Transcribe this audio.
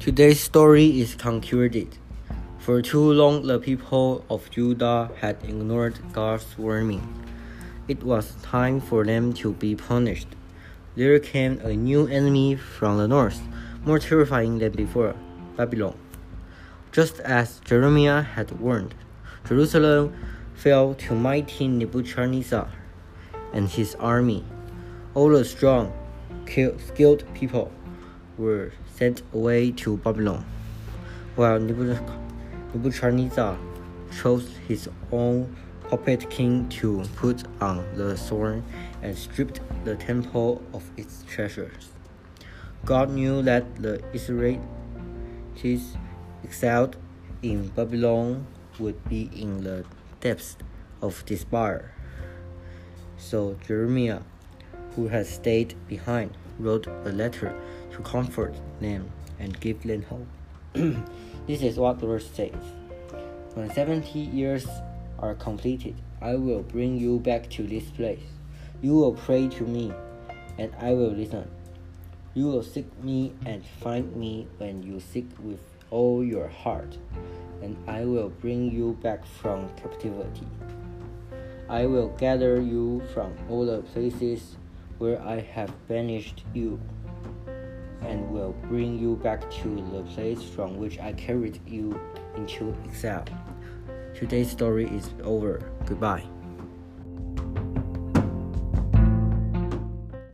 Today's story is Conquered. For too long, the people of Judah had ignored God's warning. It was time for them to be punished. There came a new enemy from the north, more terrifying than before Babylon. Just as Jeremiah had warned, Jerusalem fell to mighty Nebuchadnezzar and his army. All the strong, skilled people were sent away to Babylon, while Nebuchadnezzar chose his own puppet king to put on the throne and stripped the temple of its treasures. God knew that the Israelites exiled in Babylon would be in the depths of despair. So Jeremiah, who had stayed behind, wrote a letter to comfort them and give them hope. this is what the Lord says When 70 years are completed, I will bring you back to this place. You will pray to me, and I will listen. You will seek me and find me when you seek with all your heart, and I will bring you back from captivity. I will gather you from all the places where I have banished you, and will bring you back to the place from which I carried you into exile. Today's story is over. Goodbye.